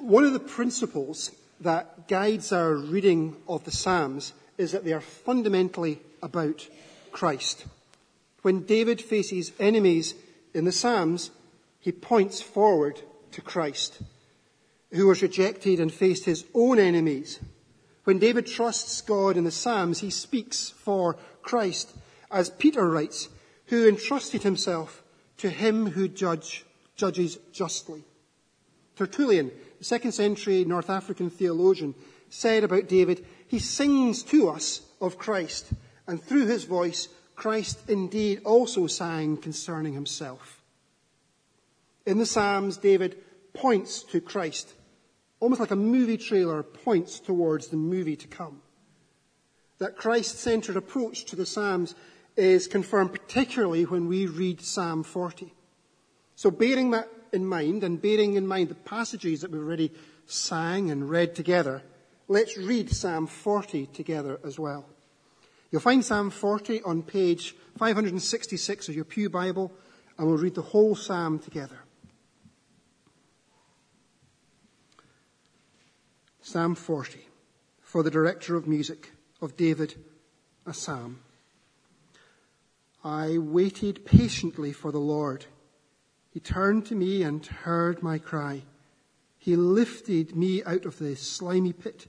one of the principles that guides our reading of the Psalms is that they are fundamentally about Christ. When David faces enemies in the Psalms, he points forward to Christ, who was rejected and faced his own enemies. When David trusts God in the Psalms, he speaks for Christ, as Peter writes, who entrusted himself to him who judge, judges justly. Tertullian, second century North African theologian, said about David, he sings to us of Christ, and through his voice, Christ indeed also sang concerning himself. In the Psalms, David points to Christ, almost like a movie trailer points towards the movie to come. That Christ centered approach to the Psalms is confirmed particularly when we read Psalm 40. So, bearing that in mind and bearing in mind the passages that we've already sang and read together, let's read Psalm 40 together as well. You'll find Psalm 40 on page 566 of your Pew Bible, and we'll read the whole psalm together. Psalm 40, for the director of music of David, a psalm. I waited patiently for the Lord. He turned to me and heard my cry. He lifted me out of the slimy pit,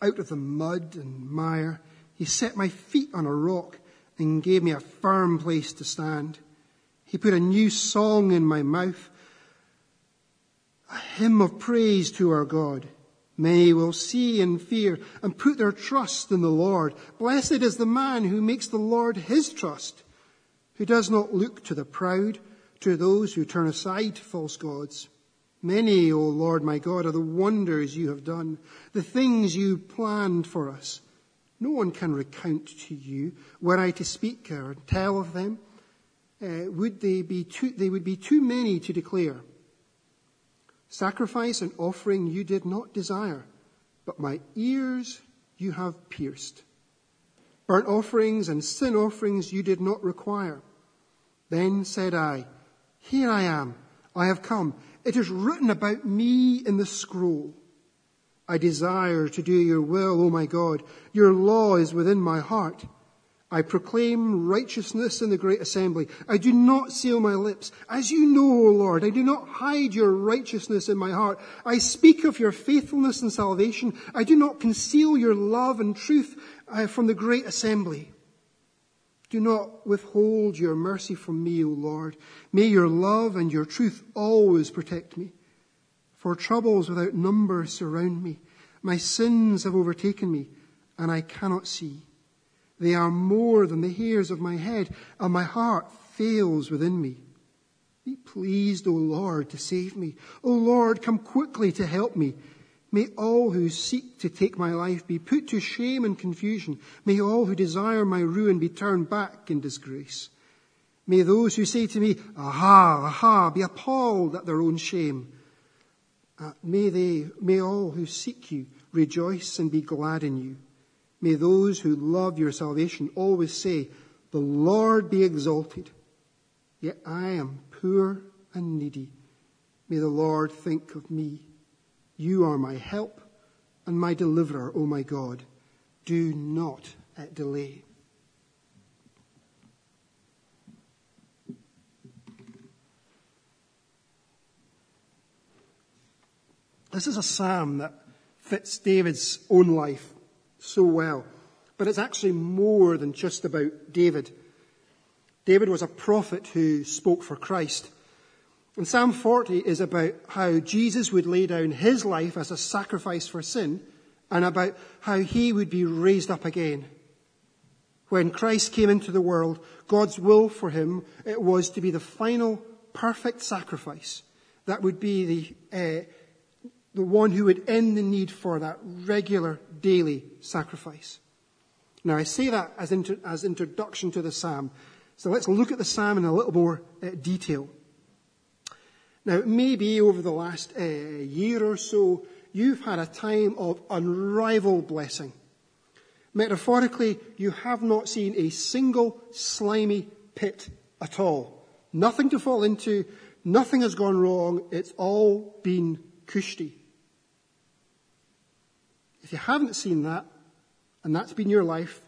out of the mud and mire. He set my feet on a rock and gave me a firm place to stand. He put a new song in my mouth, a hymn of praise to our God. Many will see and fear and put their trust in the Lord. Blessed is the man who makes the Lord his trust, who does not look to the proud, to those who turn aside to false gods. Many, O Lord my God, are the wonders you have done, the things you planned for us. No one can recount to you. Were I to speak or tell of them, uh, would they be too, they would be too many to declare. Sacrifice and offering you did not desire, but my ears you have pierced. Burnt offerings and sin offerings you did not require. Then said I, Here I am, I have come. It is written about me in the scroll. I desire to do your will, O my God. Your law is within my heart. I proclaim righteousness in the great assembly. I do not seal my lips. As you know, O Lord, I do not hide your righteousness in my heart. I speak of your faithfulness and salvation. I do not conceal your love and truth uh, from the great assembly. Do not withhold your mercy from me, O Lord. May your love and your truth always protect me. For troubles without number surround me. My sins have overtaken me, and I cannot see. They are more than the hairs of my head, and my heart fails within me. Be pleased, O Lord, to save me. O Lord, come quickly to help me. May all who seek to take my life be put to shame and confusion. May all who desire my ruin be turned back in disgrace. May those who say to me, Aha, aha, be appalled at their own shame. Uh, may they, may all who seek you rejoice and be glad in you. May those who love your salvation always say, The Lord be exalted. Yet I am poor and needy. May the Lord think of me. You are my help and my deliverer, O my God. Do not delay. This is a psalm that fits David's own life so well. But it's actually more than just about David. David was a prophet who spoke for Christ. And Psalm 40 is about how Jesus would lay down his life as a sacrifice for sin and about how he would be raised up again. When Christ came into the world, God's will for him it was to be the final perfect sacrifice that would be the, uh, the one who would end the need for that regular daily sacrifice. Now, I say that as, inter- as introduction to the psalm. So let's look at the psalm in a little more uh, detail. Now, maybe over the last uh, year or so, you've had a time of unrivaled blessing. Metaphorically, you have not seen a single slimy pit at all. Nothing to fall into, nothing has gone wrong, it's all been cushy. If you haven't seen that, and that's been your life,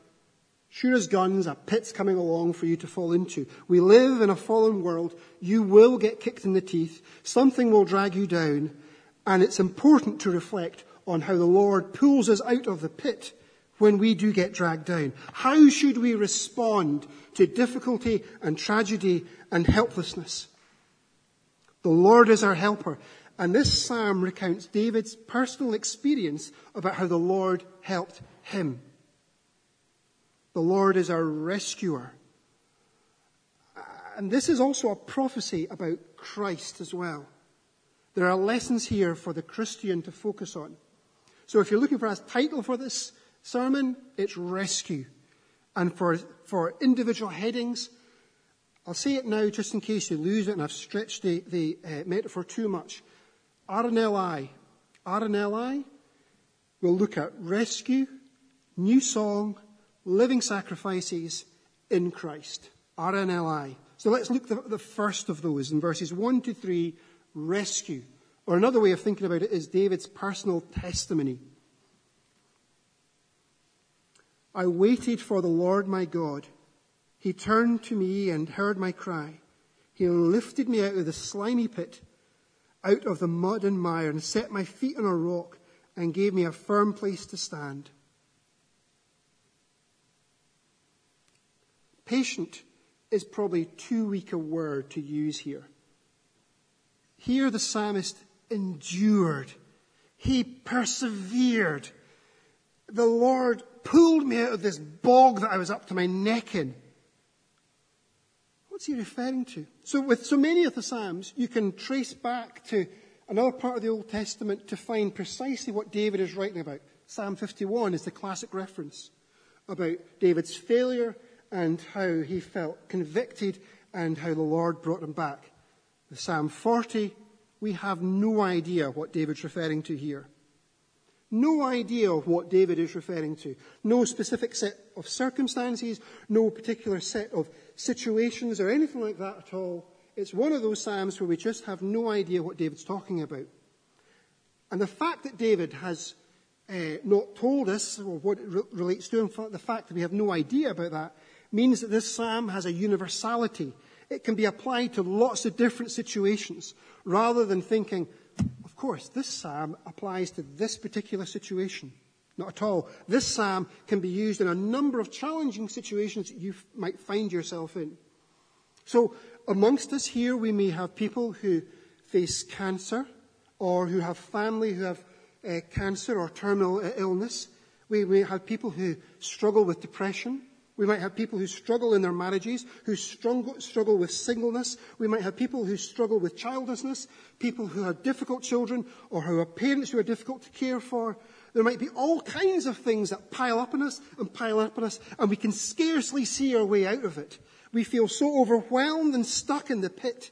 sure as guns, a pit's coming along for you to fall into. We live in a fallen world. You will get kicked in the teeth. Something will drag you down. And it's important to reflect on how the Lord pulls us out of the pit when we do get dragged down. How should we respond to difficulty and tragedy and helplessness? The Lord is our helper. And this psalm recounts David's personal experience about how the Lord helped him. The Lord is our rescuer. And this is also a prophecy about Christ as well. There are lessons here for the Christian to focus on. So if you're looking for a title for this sermon, it's rescue. And for, for individual headings, I'll say it now just in case you lose it and I've stretched the, the uh, metaphor too much. RNLI. RNLI will look at rescue, new song, living sacrifices in Christ. RNLI. So let's look at the, the first of those in verses 1 to 3, rescue. Or another way of thinking about it is David's personal testimony. I waited for the Lord my God. He turned to me and heard my cry. He lifted me out of the slimy pit, out of the mud and mire, and set my feet on a rock and gave me a firm place to stand. Patient is probably too weak a word to use here. Here the psalmist endured. He persevered. The Lord pulled me out of this bog that I was up to my neck in. What's he referring to? So with so many of the Psalms, you can trace back to another part of the Old Testament to find precisely what David is writing about. Psalm 51 is the classic reference about David's failure and how he felt convicted and how the Lord brought him back. The Psalm 40, we have no idea what David's referring to here. No idea of what David is referring to. No specific set of circumstances, no particular set of situations or anything like that at all. It's one of those Psalms where we just have no idea what David's talking about. And the fact that David has uh, not told us or what it re- relates to, the fact that we have no idea about that, means that this psalm has a universality. It can be applied to lots of different situations rather than thinking, of course, this psalm applies to this particular situation. Not at all. This psalm can be used in a number of challenging situations that you might find yourself in. So, amongst us here, we may have people who face cancer or who have family who have uh, cancer or terminal uh, illness. We may have people who struggle with depression. We might have people who struggle in their marriages, who struggle, with singleness. We might have people who struggle with childlessness, people who have difficult children, or who have parents who are difficult to care for. There might be all kinds of things that pile up on us and pile up on us, and we can scarcely see our way out of it. We feel so overwhelmed and stuck in the pit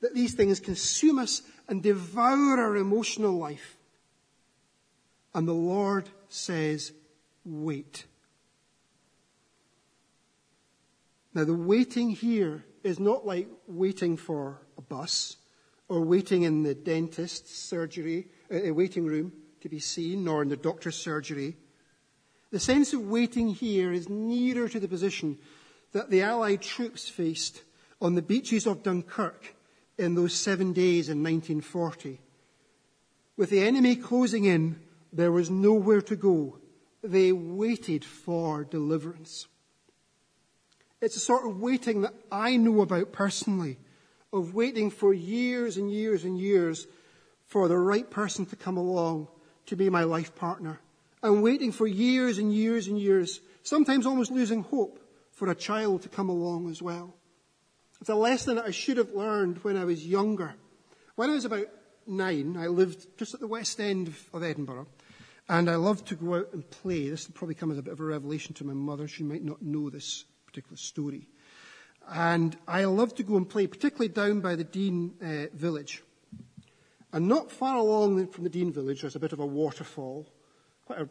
that these things consume us and devour our emotional life. And the Lord says, wait. Now, the waiting here is not like waiting for a bus or waiting in the dentist's surgery, uh, waiting room to be seen, nor in the doctor's surgery. The sense of waiting here is nearer to the position that the Allied troops faced on the beaches of Dunkirk in those seven days in 1940. With the enemy closing in, there was nowhere to go. They waited for deliverance. It's a sort of waiting that I know about personally, of waiting for years and years and years for the right person to come along to be my life partner. And waiting for years and years and years, sometimes almost losing hope for a child to come along as well. It's a lesson that I should have learned when I was younger. When I was about nine, I lived just at the west end of Edinburgh, and I loved to go out and play. This will probably come as a bit of a revelation to my mother. She might not know this particular story. And I love to go and play, particularly down by the Dean uh, village. And not far along from the Dean village, there's a bit of a waterfall, quite a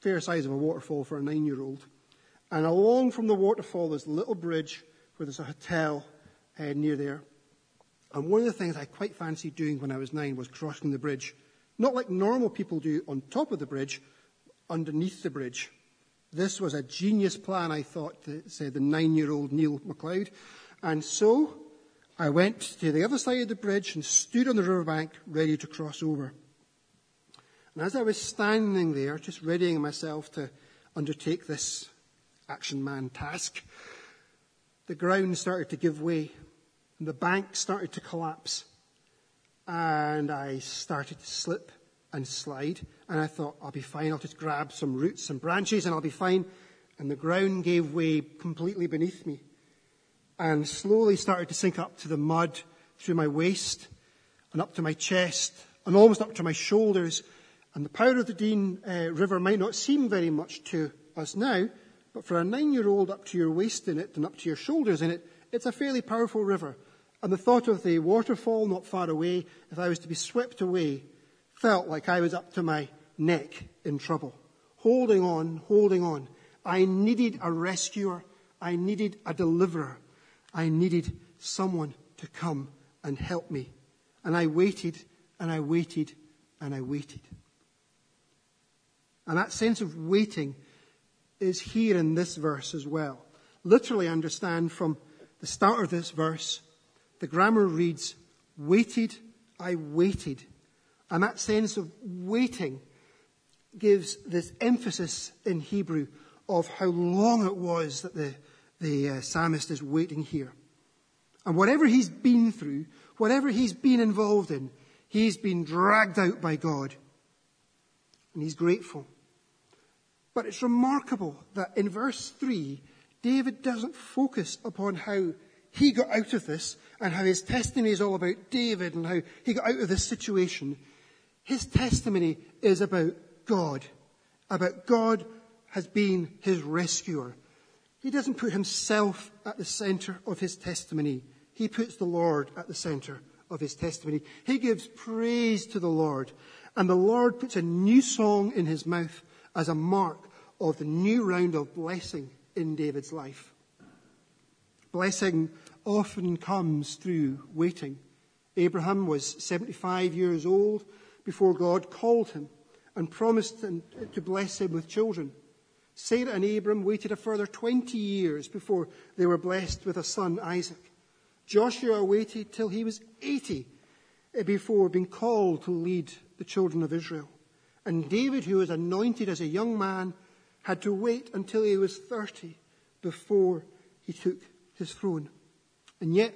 fair size of a waterfall for a nine year old. And along from the waterfall, there's a little bridge where there's a hotel uh, near there. And one of the things I quite fancied doing when I was nine was crossing the bridge Not like normal people do on top of the bridge, underneath the bridge. This was a genius plan, I thought, said the nine year old Neil MacLeod. And so I went to the other side of the bridge and stood on the riverbank ready to cross over. And as I was standing there, just readying myself to undertake this action man task, the ground started to give way and the bank started to collapse. And I started to slip and slide. And I thought, I'll be fine. I'll just grab some roots and branches and I'll be fine. And the ground gave way completely beneath me and slowly started to sink up to the mud through my waist and up to my chest and almost up to my shoulders. And the Power of the Dean uh, River might not seem very much to us now, but for a nine year old up to your waist in it and up to your shoulders in it, it's a fairly powerful river. And the thought of the waterfall not far away, if I was to be swept away, felt like I was up to my neck in trouble. Holding on, holding on. I needed a rescuer. I needed a deliverer. I needed someone to come and help me. And I waited and I waited and I waited. And that sense of waiting is here in this verse as well. Literally understand from the start of this verse, the grammar reads, waited, I waited. And that sense of waiting gives this emphasis in Hebrew of how long it was that the, the uh, psalmist is waiting here. And whatever he's been through, whatever he's been involved in, he's been dragged out by God. And he's grateful. But it's remarkable that in verse 3, David doesn't focus upon how he got out of this and how his testimony is all about David and how he got out of this situation. His testimony is about God, about God has been his rescuer. He doesn't put himself at the center of his testimony. He puts the Lord at the center of his testimony. He gives praise to the Lord. And the Lord puts a new song in his mouth as a mark of the new round of blessing in David's life. Blessing often comes through waiting. Abraham was 75 years old before God called him and promised to bless him with children. Sarah and Abram waited a further 20 years before they were blessed with a son, Isaac. Joshua waited till he was 80 before being called to lead the children of Israel. And David, who was anointed as a young man, had to wait until he was 30 before he took his throne. And yet,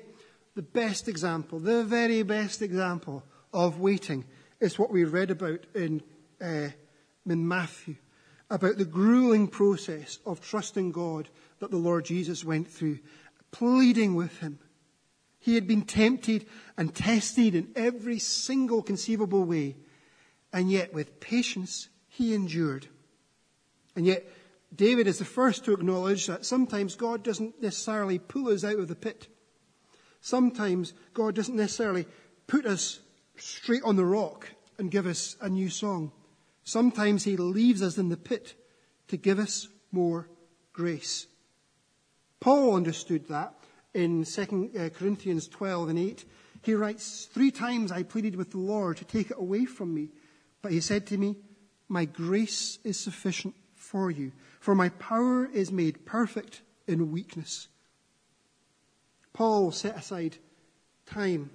the best example, the very best example of waiting is what we read about in, uh, in Matthew, about the grueling process of trusting God that the Lord Jesus went through, pleading with him. He had been tempted and tested in every single conceivable way, and yet with patience he endured. And yet, David is the first to acknowledge that sometimes God doesn't necessarily pull us out of the pit. Sometimes God doesn't necessarily put us straight on the rock and give us a new song. Sometimes He leaves us in the pit to give us more grace. Paul understood that in 2 uh, Corinthians 12 and 8. He writes, Three times I pleaded with the Lord to take it away from me, but He said to me, My grace is sufficient for you, for my power is made perfect in weakness. Paul set aside time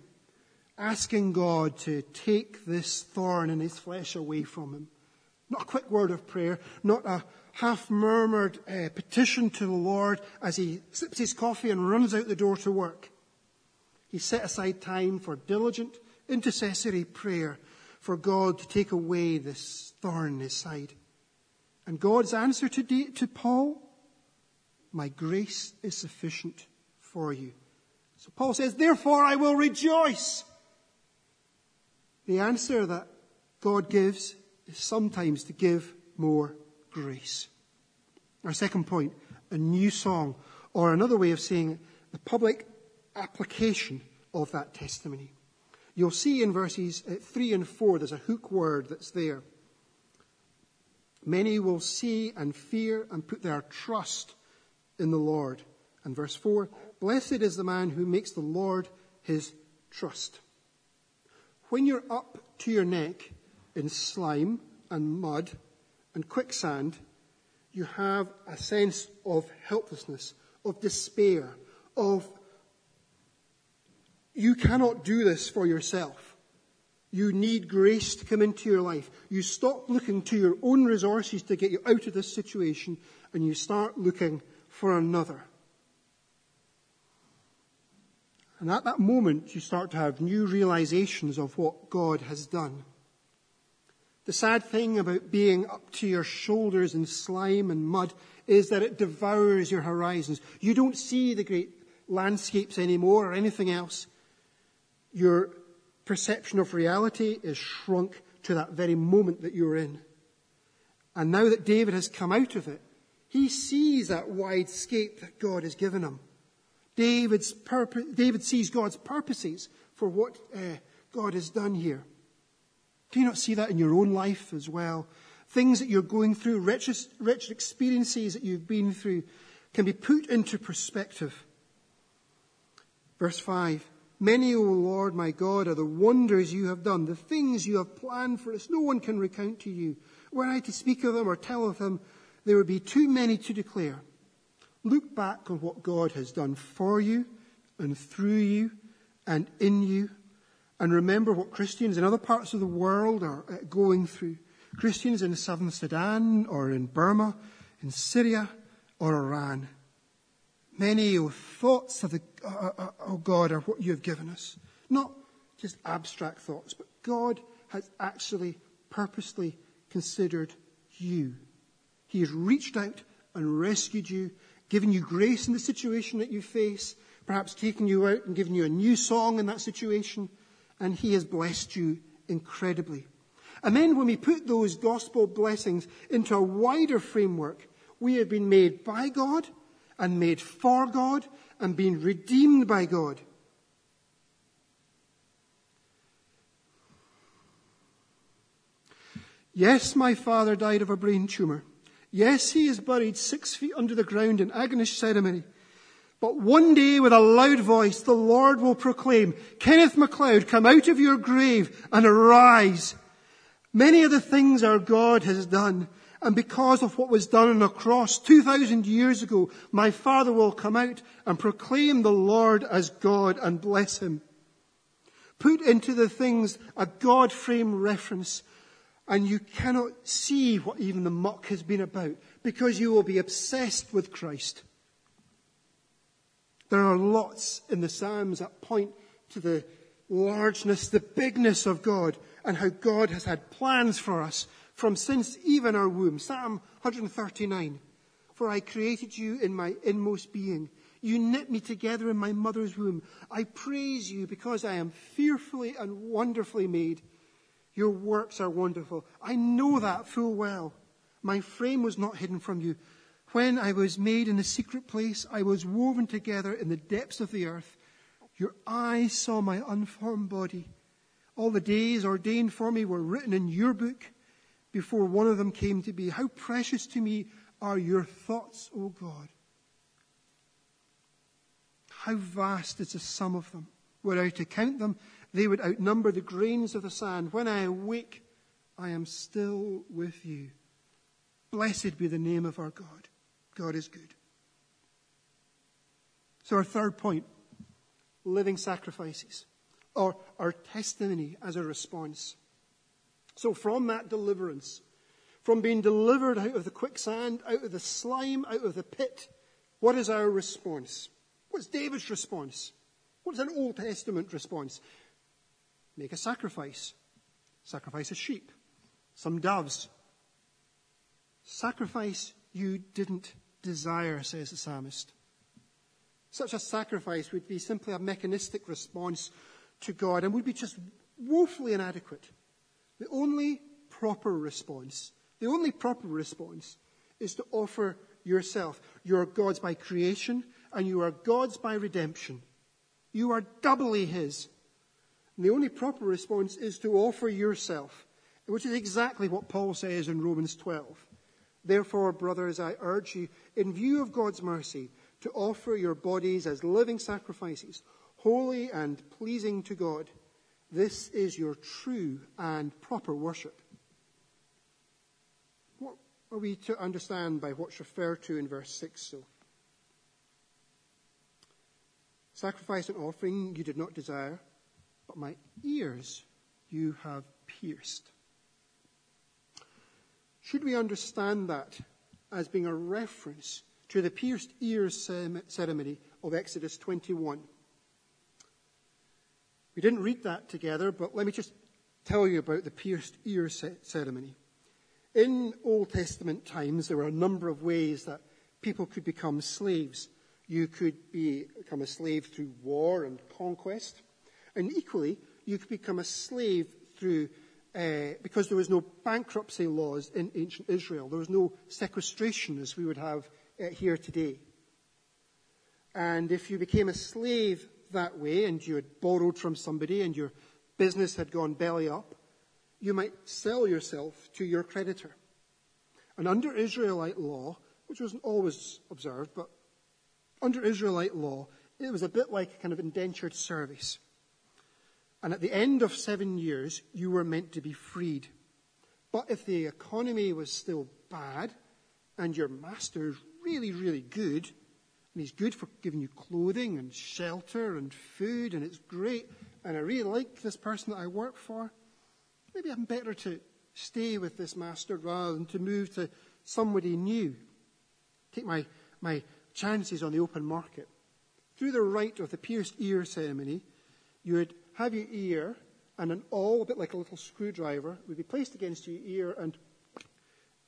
asking God to take this thorn in his flesh away from him. Not a quick word of prayer, not a half murmured uh, petition to the Lord as he sips his coffee and runs out the door to work. He set aside time for diligent intercessory prayer for God to take away this thorn in his side. And God's answer to, to Paul, my grace is sufficient for you. So Paul says, therefore I will rejoice. The answer that God gives is sometimes to give more grace. Our second point, a new song, or another way of saying it, the public application of that testimony. You'll see in verses uh, 3 and 4, there's a hook word that's there. Many will see and fear and put their trust in the Lord. And verse 4 Blessed is the man who makes the Lord his trust. When you're up to your neck in slime and mud and quicksand, you have a sense of helplessness, of despair, of you cannot do this for yourself. You need grace to come into your life. You stop looking to your own resources to get you out of this situation and you start looking for another. And at that moment, you start to have new realizations of what God has done. The sad thing about being up to your shoulders in slime and mud is that it devours your horizons. You don't see the great landscapes anymore or anything else. Your perception of reality is shrunk to that very moment that you're in. And now that David has come out of it, he sees that wide scape that God has given him. David's David sees God's purposes for what uh, God has done here. Do you not see that in your own life as well? Things that you're going through, rich experiences that you've been through, can be put into perspective. Verse 5 Many, O Lord my God, are the wonders you have done, the things you have planned for us. No one can recount to you. Were I to speak of them or tell of them, there would be too many to declare. Look back on what God has done for you and through you and in you, and remember what Christians in other parts of the world are uh, going through. Christians in southern Sudan or in Burma, in Syria or Iran. Many oh, thoughts of the, oh God, are what you have given us. Not just abstract thoughts, but God has actually purposely considered you. He has reached out and rescued you, given you grace in the situation that you face, perhaps taken you out and given you a new song in that situation, and He has blessed you incredibly. And then when we put those gospel blessings into a wider framework, we have been made by God and made for God and being redeemed by God. Yes, my father died of a brain tumor. Yes, he is buried six feet under the ground in agonish ceremony. But one day with a loud voice, the Lord will proclaim, Kenneth MacLeod, come out of your grave and arise. Many of the things our God has done and because of what was done on the cross 2,000 years ago, my Father will come out and proclaim the Lord as God and bless him. Put into the things a God frame reference and you cannot see what even the muck has been about because you will be obsessed with Christ. There are lots in the Psalms that point to the largeness, the bigness of God and how God has had plans for us from since even our womb. Psalm 139. For I created you in my inmost being. You knit me together in my mother's womb. I praise you because I am fearfully and wonderfully made. Your works are wonderful. I know that full well. My frame was not hidden from you. When I was made in a secret place, I was woven together in the depths of the earth. Your eyes saw my unformed body. All the days ordained for me were written in your book before one of them came to be. How precious to me are your thoughts, O God. How vast is the sum of them. Were I to count them, they would outnumber the grains of the sand. When I awake, I am still with you. Blessed be the name of our God. God is good. So, our third point living sacrifices, or our testimony as a response. So, from that deliverance, from being delivered out of the quicksand, out of the slime, out of the pit, what is our response? What's David's response? What's an Old Testament response? Make a sacrifice. Sacrifice a sheep, some doves. Sacrifice you didn't desire, says the psalmist. Such a sacrifice would be simply a mechanistic response to God and would be just woefully inadequate. The only proper response, the only proper response is to offer yourself. You are God's by creation and you are God's by redemption. You are doubly His. And the only proper response is to offer yourself, which is exactly what Paul says in Romans 12. Therefore, brothers, I urge you, in view of God's mercy, to offer your bodies as living sacrifices, holy and pleasing to God. This is your true and proper worship. What are we to understand by what's referred to in verse 6 so? Sacrifice and offering you did not desire, but my ears you have pierced. Should we understand that as being a reference to the pierced ears ceremony of Exodus 21? We didn't read that together, but let me just tell you about the pierced ears ceremony. In Old Testament times, there were a number of ways that people could become slaves. You could be, become a slave through war and conquest. And equally, you could become a slave through, uh, because there was no bankruptcy laws in ancient Israel. There was no sequestration as we would have uh, here today. And if you became a slave that way and you had borrowed from somebody and your business had gone belly up, you might sell yourself to your creditor. And under Israelite law, which wasn't always observed, but under Israelite law, it was a bit like a kind of indentured service. And at the end of seven years, you were meant to be freed. But if the economy was still bad, and your master is really, really good, and he's good for giving you clothing and shelter and food, and it's great, and I really like this person that I work for, maybe I'm better to stay with this master rather than to move to somebody new. Take my, my chances on the open market. Through the rite of the pierced ear ceremony, you would have your ear and an awl, a bit like a little screwdriver, would be placed against your ear and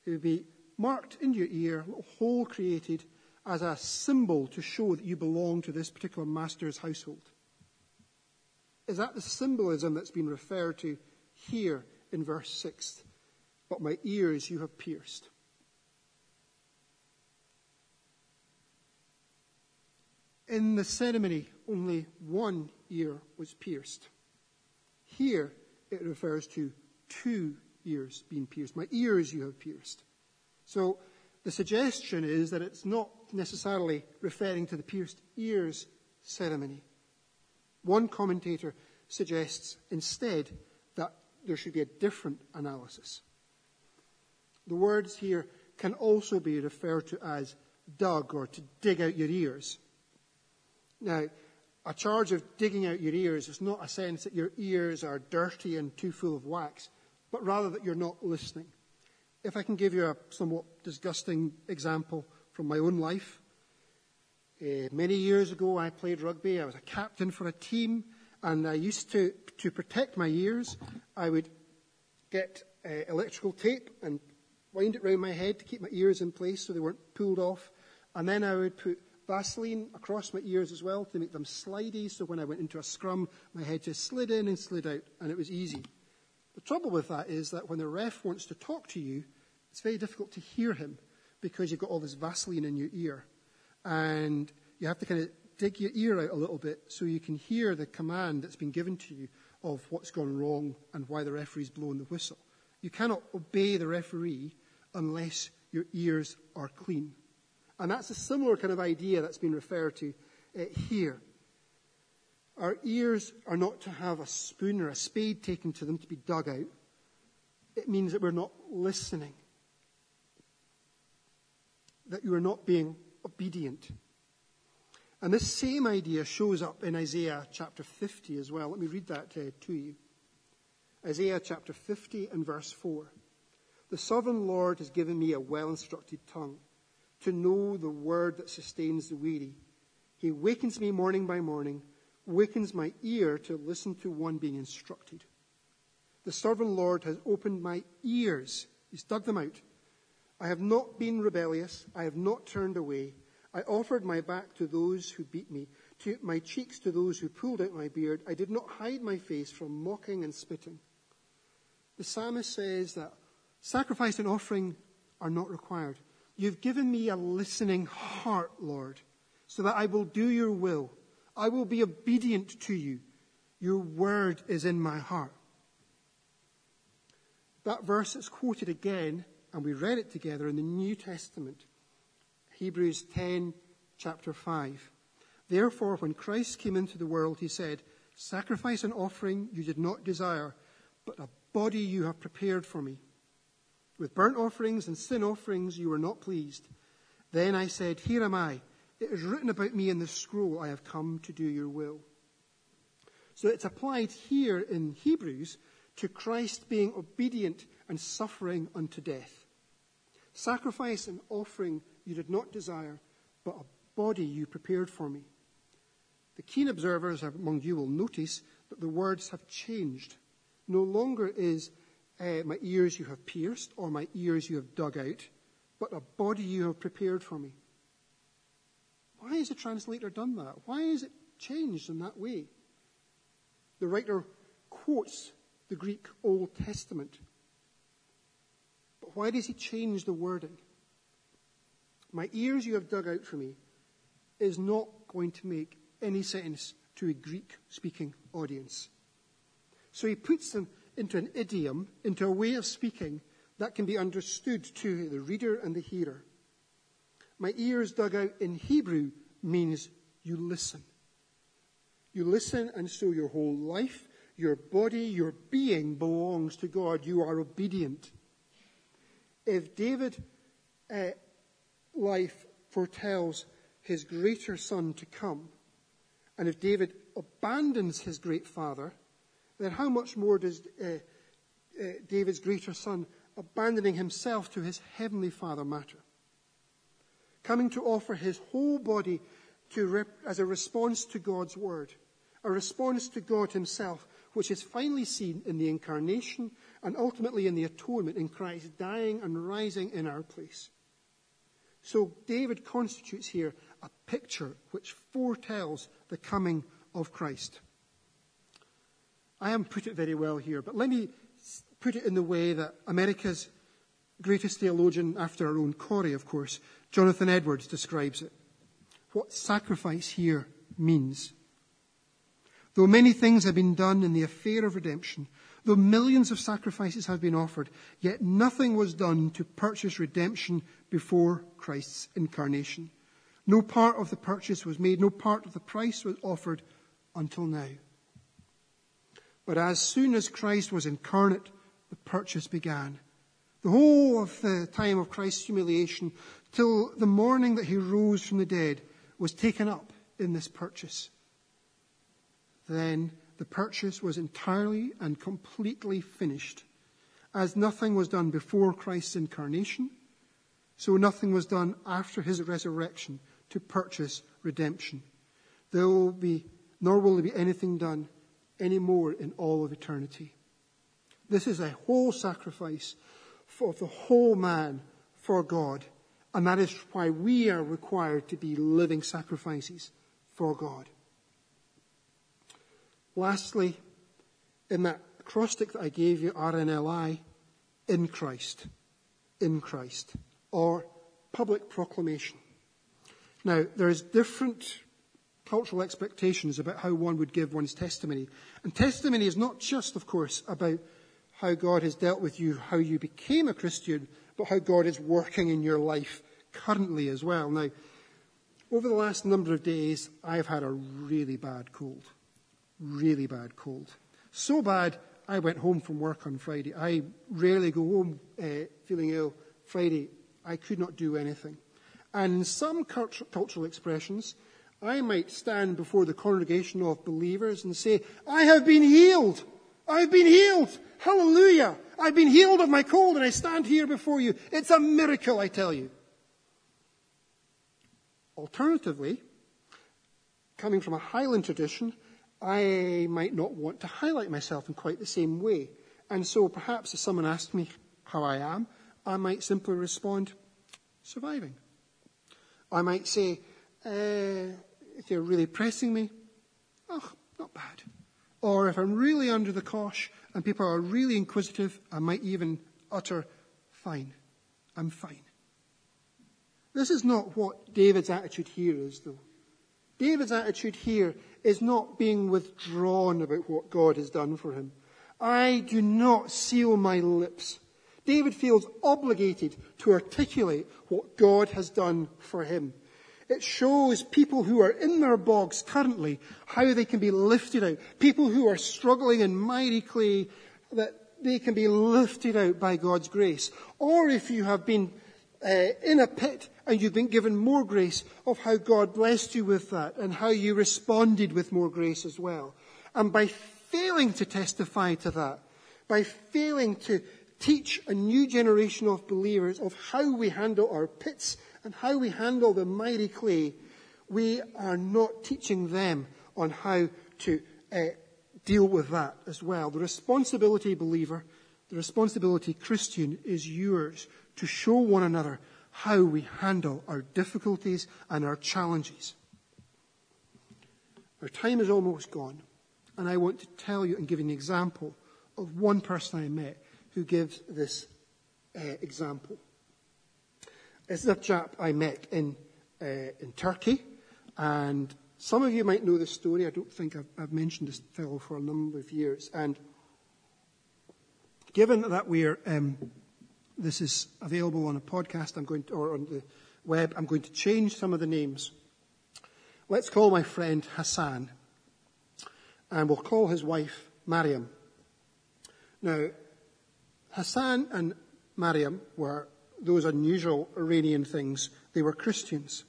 it would be marked in your ear, a hole created as a symbol to show that you belong to this particular master's household. Is that the symbolism that's been referred to here in verse 6? But my ears you have pierced. In the ceremony, only one ear was pierced. Here, it refers to two ears being pierced. My ears you have pierced. So, the suggestion is that it's not necessarily referring to the pierced ears ceremony. One commentator suggests instead that there should be a different analysis. The words here can also be referred to as dug or to dig out your ears. Now, a charge of digging out your ears is not a sense that your ears are dirty and too full of wax, but rather that you're not listening. If I can give you a somewhat disgusting example from my own life. Uh, many years ago, I played rugby. I was a captain for a team, and I used to, to protect my ears, I would get uh, electrical tape and wind it round my head to keep my ears in place so they weren't pulled off. And then I would put Vaseline across my ears as well to make them slidey, so when I went into a scrum, my head just slid in and slid out, and it was easy. The trouble with that is that when the ref wants to talk to you, it's very difficult to hear him because you've got all this Vaseline in your ear. And you have to kind of dig your ear out a little bit so you can hear the command that's been given to you of what's gone wrong and why the referee's blown the whistle. You cannot obey the referee unless your ears are clean. And that's a similar kind of idea that's been referred to uh, here. Our ears are not to have a spoon or a spade taken to them to be dug out. It means that we're not listening, that you are not being obedient. And this same idea shows up in Isaiah chapter 50 as well. Let me read that uh, to you. Isaiah chapter 50 and verse 4. The sovereign Lord has given me a well instructed tongue to know the word that sustains the weary. He wakens me morning by morning, wakens my ear to listen to one being instructed. The sovereign Lord has opened my ears. He's dug them out. I have not been rebellious. I have not turned away. I offered my back to those who beat me, to my cheeks to those who pulled out my beard. I did not hide my face from mocking and spitting. The psalmist says that sacrifice and offering are not required. You've given me a listening heart, Lord, so that I will do your will. I will be obedient to you. Your word is in my heart. That verse is quoted again, and we read it together in the New Testament. Hebrews 10, chapter 5. Therefore, when Christ came into the world, he said, Sacrifice and offering you did not desire, but a body you have prepared for me. With burnt offerings and sin offerings you were not pleased. Then I said, Here am I. It is written about me in the scroll, I have come to do your will. So it's applied here in Hebrews to Christ being obedient and suffering unto death. Sacrifice and offering you did not desire, but a body you prepared for me. The keen observers among you will notice that the words have changed. No longer is uh, my ears you have pierced or my ears you have dug out, but a body you have prepared for me. Why has the translator done that? Why is it changed in that way? The writer quotes the Greek Old Testament. But why does he change the wording? My ears you have dug out for me is not going to make any sense to a Greek speaking audience. So he puts them into an idiom, into a way of speaking that can be understood to the reader and the hearer. My ears dug out in Hebrew means you listen. You listen, and so your whole life, your body, your being belongs to God. You are obedient. If David' uh, life foretells his greater son to come, and if David abandons his great father, then how much more does uh, uh, David's greater son abandoning himself to his heavenly father matter? Coming to offer his whole body rep- as a response to God's word, a response to God himself, which is finally seen in the incarnation and ultimately in the atonement in Christ dying and rising in our place. So David constitutes here a picture which foretells the coming of Christ. I haven't put it very well here, but let me put it in the way that America's greatest theologian, after our own Corrie, of course, Jonathan Edwards describes it. What sacrifice here means. Though many things have been done in the affair of redemption, though millions of sacrifices have been offered, yet nothing was done to purchase redemption before Christ's incarnation. No part of the purchase was made, no part of the price was offered until now. But as soon as Christ was incarnate, the purchase began. The whole of the time of Christ's humiliation, till the morning that he rose from the dead, was taken up in this purchase. Then the purchase was entirely and completely finished. As nothing was done before Christ's incarnation, so nothing was done after his resurrection to purchase redemption. There will be, nor will there be anything done anymore in all of eternity. This is a whole sacrifice of the whole man for God. And that is why we are required to be living sacrifices for God. Lastly, in that acrostic that I gave you, RNLI, in Christ, in Christ, or public proclamation. Now, there's different cultural expectations about how one would give one's testimony. And testimony is not just, of course, about how God has dealt with you, how you became a Christian, but how God is working in your life currently as well. Now, over the last number of days, I've had a really bad cold. Really bad cold. So bad, I went home from work on Friday. I rarely go home uh, feeling ill. Friday, I could not do anything. And in some cultural expressions, I might stand before the congregation of believers and say, I have been healed. I've been healed. Hallelujah. I've been healed of my cold and I stand here before you. It's a miracle, I tell you. Alternatively, coming from a Highland tradition, I might not want to highlight myself in quite the same way. And so perhaps if someone asked me how I am, I might simply respond, surviving. I might say, uh, if they're really pressing me, oh, not bad. Or if I'm really under the cosh and people are really inquisitive, I might even utter, fine, I'm fine. This is not what David's attitude here is, though. David's attitude here is not being withdrawn about what God has done for him. I do not seal my lips. David feels obligated to articulate what God has done for him. It shows people who are in their bogs currently how they can be lifted out. People who are struggling in miry clay that they can be lifted out by God's grace. Or if you have been uh, in a pit and you've been given more grace of how God blessed you with that and how you responded with more grace as well. And by failing to testify to that, by failing to teach a new generation of believers of how we handle our pits and how we handle the miry clay, we are not teaching them on how to uh, deal with that as well. The responsibility, believer, the responsibility, Christian, is yours to show one another how we handle our difficulties and our challenges. Our time is almost gone, and I want to tell you and give you an example of one person I met who gives this uh, example. This is a chap I met in, uh, in Turkey, and some of you might know this story. I don't think I've, I've mentioned this fellow for a number of years. And given that we're, um, this is available on a podcast, I'm going to, or on the web, I'm going to change some of the names. Let's call my friend Hassan, and we'll call his wife Mariam. Now, Hassan and Mariam were those unusual Iranian things. They were Christians.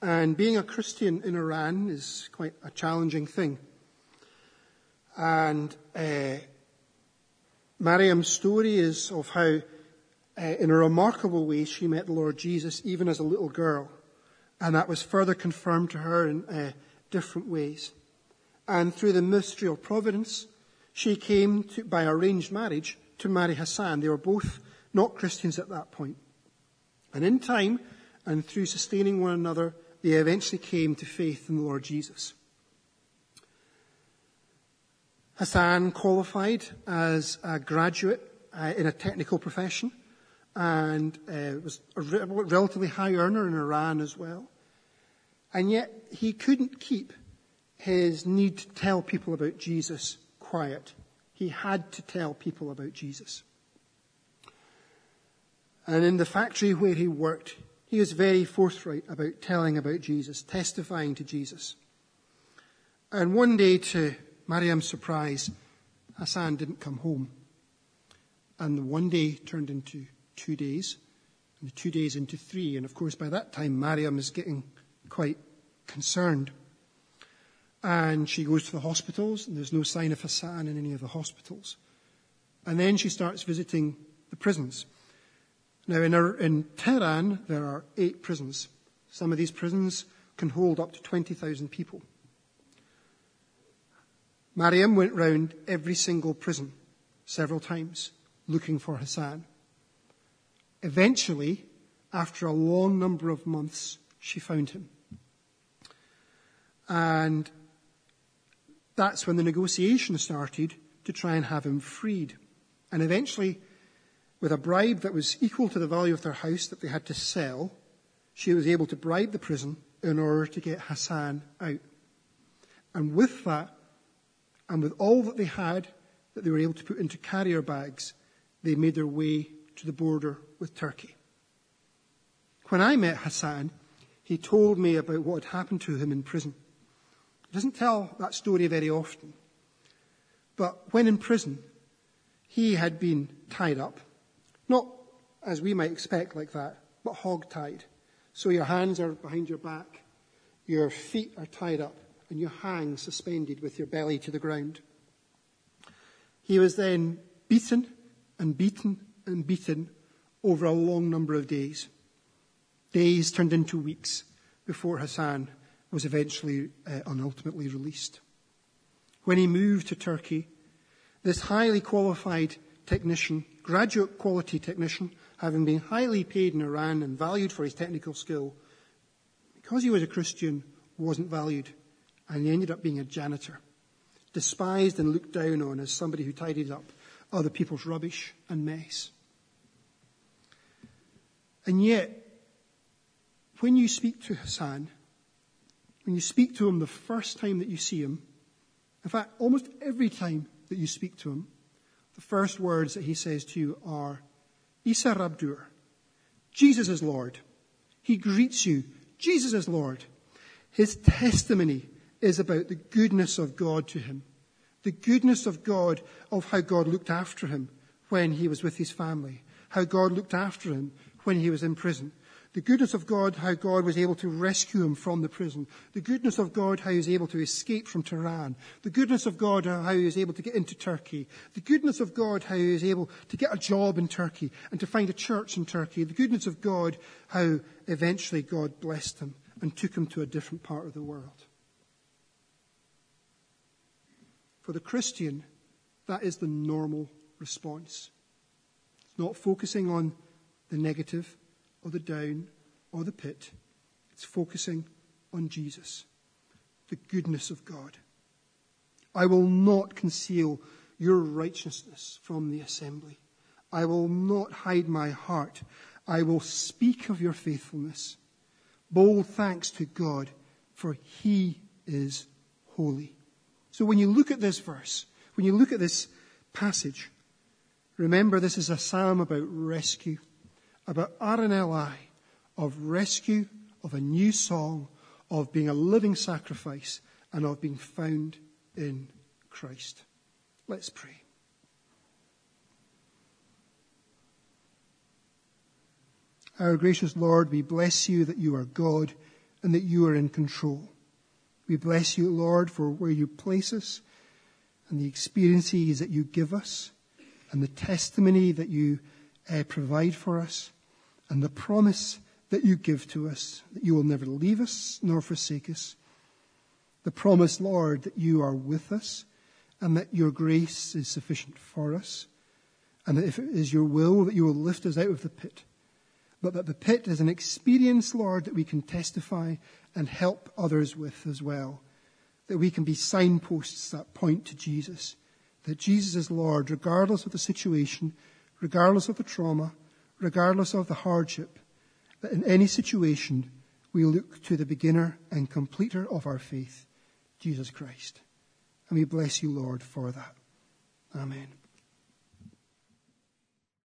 And being a Christian in Iran is quite a challenging thing. And uh, Mariam's story is of how, uh, in a remarkable way, she met the Lord Jesus even as a little girl. And that was further confirmed to her in uh, different ways. And through the mystery of providence, she came to, by arranged marriage to marry Hassan. They were both not Christians at that point. And in time, and through sustaining one another, they eventually came to faith in the Lord Jesus. Hassan qualified as a graduate uh, in a technical profession and uh, was a re- relatively high earner in Iran as well. And yet he couldn't keep his need to tell people about Jesus quiet. He had to tell people about Jesus. And in the factory where he worked, he was very forthright about telling about Jesus, testifying to Jesus. And one day, to Mariam's surprise, Hassan didn't come home. And the one day turned into two days, and the two days into three. And of course, by that time, Mariam is getting quite concerned. And she goes to the hospitals, and there's no sign of Hassan in any of the hospitals. And then she starts visiting the prisons. Now, in, in Tehran, there are eight prisons. Some of these prisons can hold up to 20,000 people. Mariam went round every single prison several times looking for Hassan. Eventually, after a long number of months, she found him. And that's when the negotiation started to try and have him freed. And eventually, with a bribe that was equal to the value of their house that they had to sell, she was able to bribe the prison in order to get Hassan out. And with that, and with all that they had that they were able to put into carrier bags, they made their way to the border with Turkey. When I met Hassan, he told me about what had happened to him in prison. He doesn't tell that story very often. But when in prison, he had been tied up not as we might expect like that, but hog-tied. So your hands are behind your back, your feet are tied up, and you hang suspended with your belly to the ground. He was then beaten and beaten and beaten over a long number of days. Days turned into weeks before Hassan was eventually uh, and ultimately released. When he moved to Turkey, this highly qualified technician graduate quality technician, having been highly paid in Iran and valued for his technical skill, because he was a Christian, wasn't valued, and he ended up being a janitor, despised and looked down on as somebody who tidied up other people's rubbish and mess. And yet, when you speak to Hassan, when you speak to him the first time that you see him, in fact, almost every time that you speak to him, the first words that he says to you are, Isa Rabdur, Jesus is Lord. He greets you, Jesus is Lord. His testimony is about the goodness of God to him, The goodness of God, of how God looked after him when he was with his family, how God looked after him when he was in prison, the goodness of God, how God was able to rescue him from the prison. The goodness of God, how he was able to escape from Tehran. The goodness of God, uh, how he was able to get into Turkey. The goodness of God, how he was able to get a job in Turkey and to find a church in Turkey. The goodness of God, how eventually God blessed him and took him to a different part of the world. For the Christian, that is the normal response. It's not focusing on the negative or the down or the pit. It's focusing on Jesus, the goodness of God. I will not conceal your righteousness from the assembly. I will not hide my heart. I will speak of your faithfulness. Bold thanks to God, for he is holy. So when you look at this verse, when you look at this passage, remember this is a psalm about rescue about RNLI of rescue, of a new song, of being a living sacrifice, and of being found in Christ. Let's pray. Our gracious Lord, we bless you that you are God and that you are in control. We bless you, Lord, for where you place us and the experiences that you give us and the testimony that you uh, provide for us and the promise that you give to us that you will never leave us nor forsake us. The promise, Lord, that you are with us and that your grace is sufficient for us and that if it is your will that you will lift us out of the pit. But that the pit is an experience, Lord, that we can testify and help others with as well. That we can be signposts that point to Jesus. That Jesus is Lord regardless of the situation, regardless of the trauma, regardless of the hardship, that in any situation we look to the beginner and completer of our faith, Jesus Christ. And we bless you, Lord, for that. Amen.